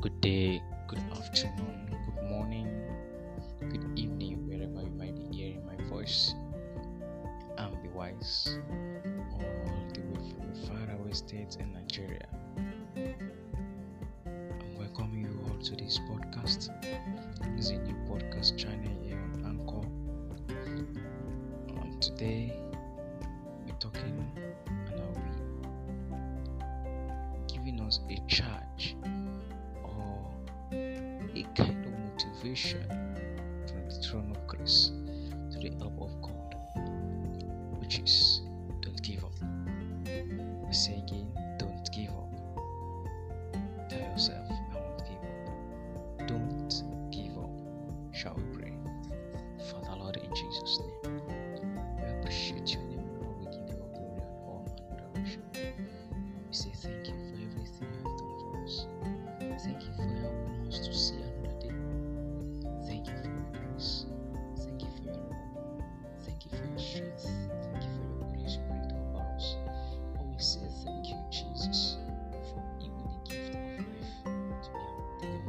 good day, good afternoon, good morning, good evening, wherever you might be hearing my voice. And the wise all the way from the faraway states in Nigeria. I'm welcoming you all to this podcast. It's a new podcast channel here on Anchor. And today we're talking and I'll be giving us a charge vision from the throne of grace. Today, our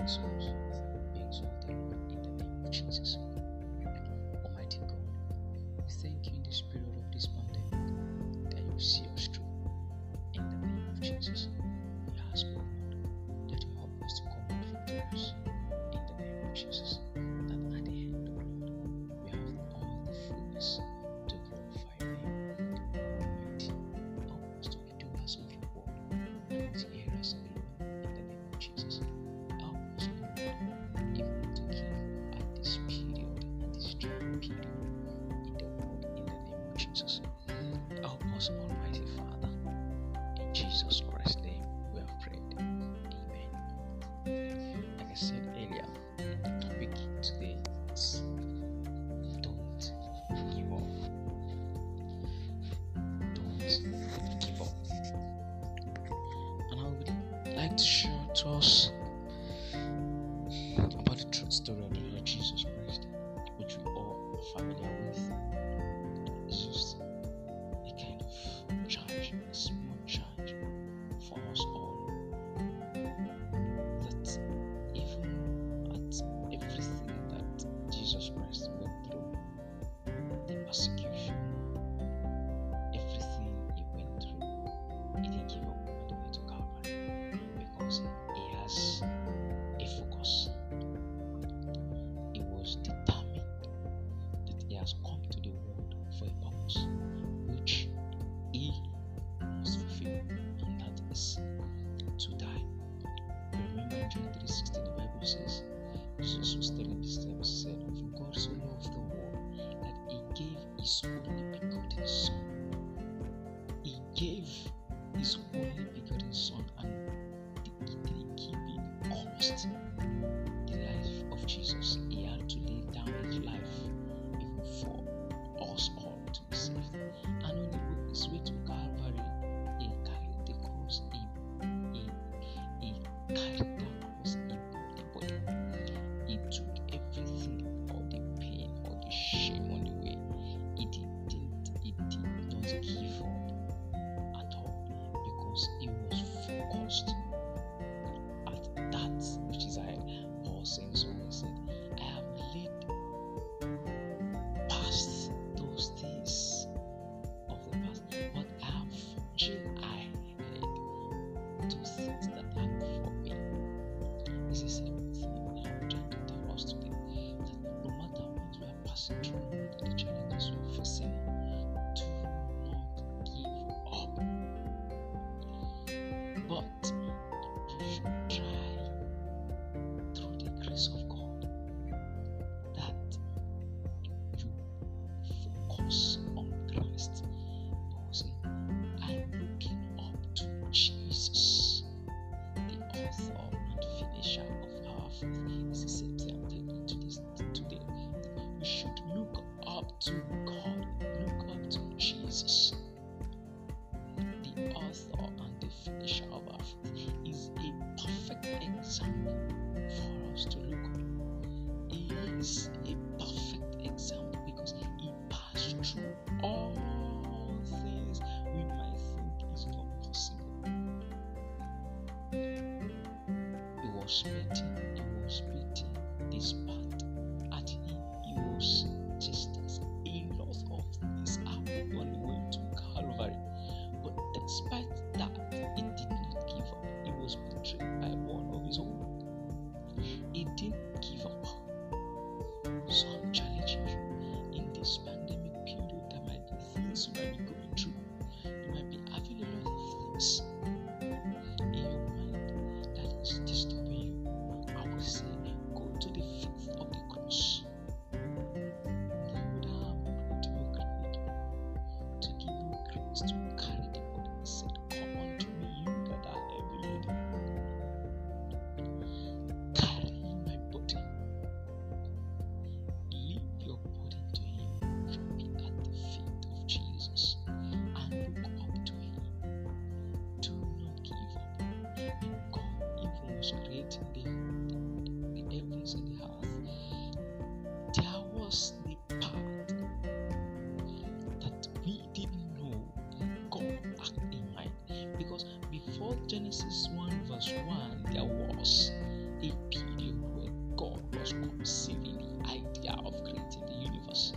souls beings of the Lord, in the name of Jesus. Almighty God, we thank you in this period of this pandemic that you see us through. In the name of Jesus, we ask, God that you help us to come out victorious. In the name of Jesus, that at the end, O Lord, we have all the fullness. Shoot us us to die. Remember John 3.16, the Bible says, Jesus was telling this time, he said, For God so loved the world that he gave his only begotten son. He gave his only begotten son and the, keep it cost the life of Jesus. to God, look up to Jesus, the author and the finisher of our faith, is a perfect example for us to look up. He is a perfect example because he passed through all things we might think is not possible. He was meeting Genesis 1, verse 1, there was a period where God was conceiving the idea of creating the universe.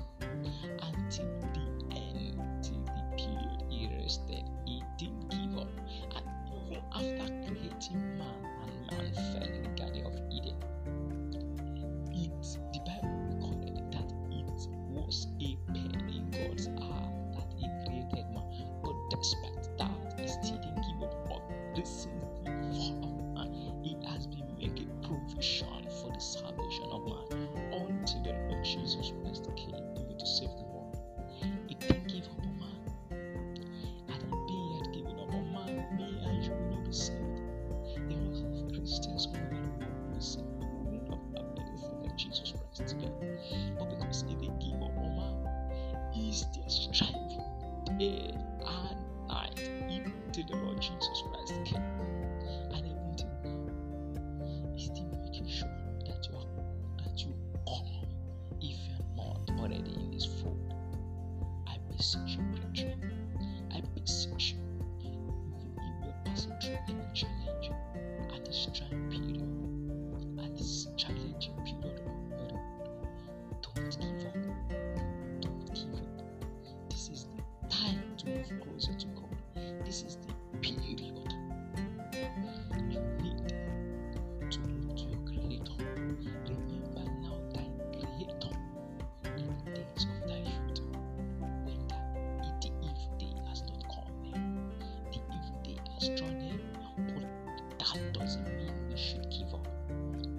But that doesn't mean we should give up.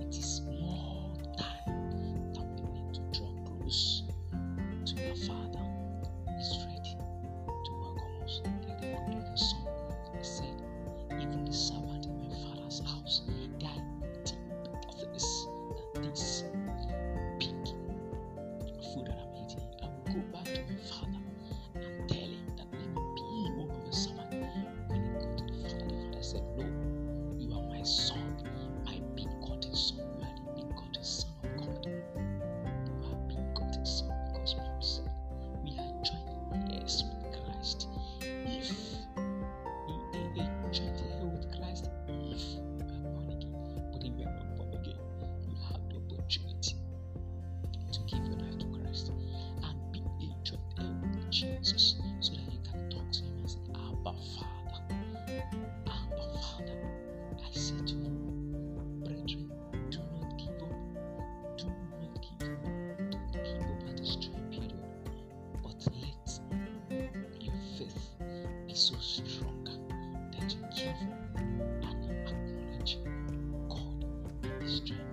It is more time that we need to draw close to your Father. He's ready to welcome us. Like the Macdonald He said, even the servant in my Father's house. and knowledge God is strength.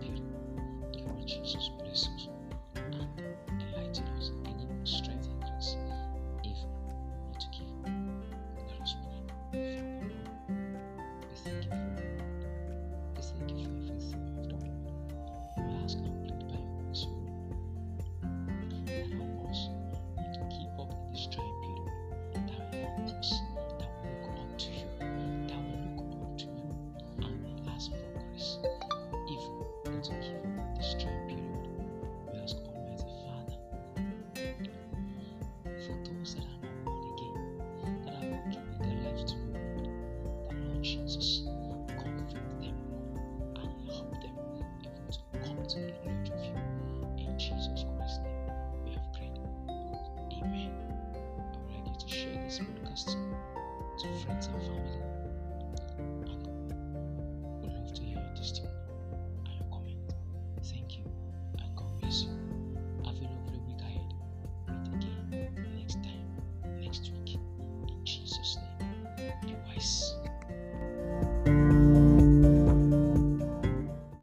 This podcast to friends and family.